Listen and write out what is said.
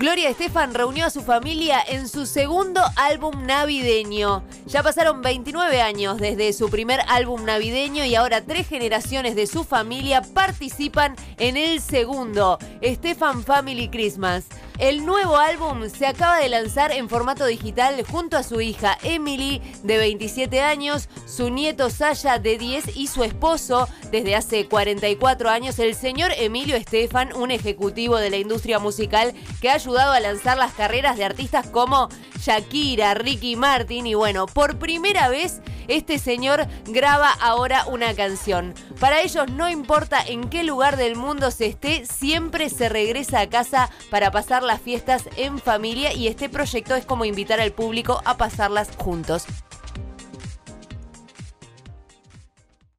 Gloria Estefan reunió a su familia en su segundo álbum navideño. Ya pasaron 29 años desde su primer álbum navideño y ahora tres generaciones de su familia participan en el segundo, Estefan Family Christmas. El nuevo álbum se acaba de lanzar en formato digital junto a su hija Emily, de 27 años, su nieto Sasha, de 10, y su esposo, desde hace 44 años, el señor Emilio Estefan, un ejecutivo de la industria musical que ha ayudado a lanzar las carreras de artistas como Shakira, Ricky Martin y bueno, por primera vez este señor graba ahora una canción. Para ellos no importa en qué lugar del mundo se esté, siempre se regresa a casa para pasar las fiestas en familia y este proyecto es como invitar al público a pasarlas juntos.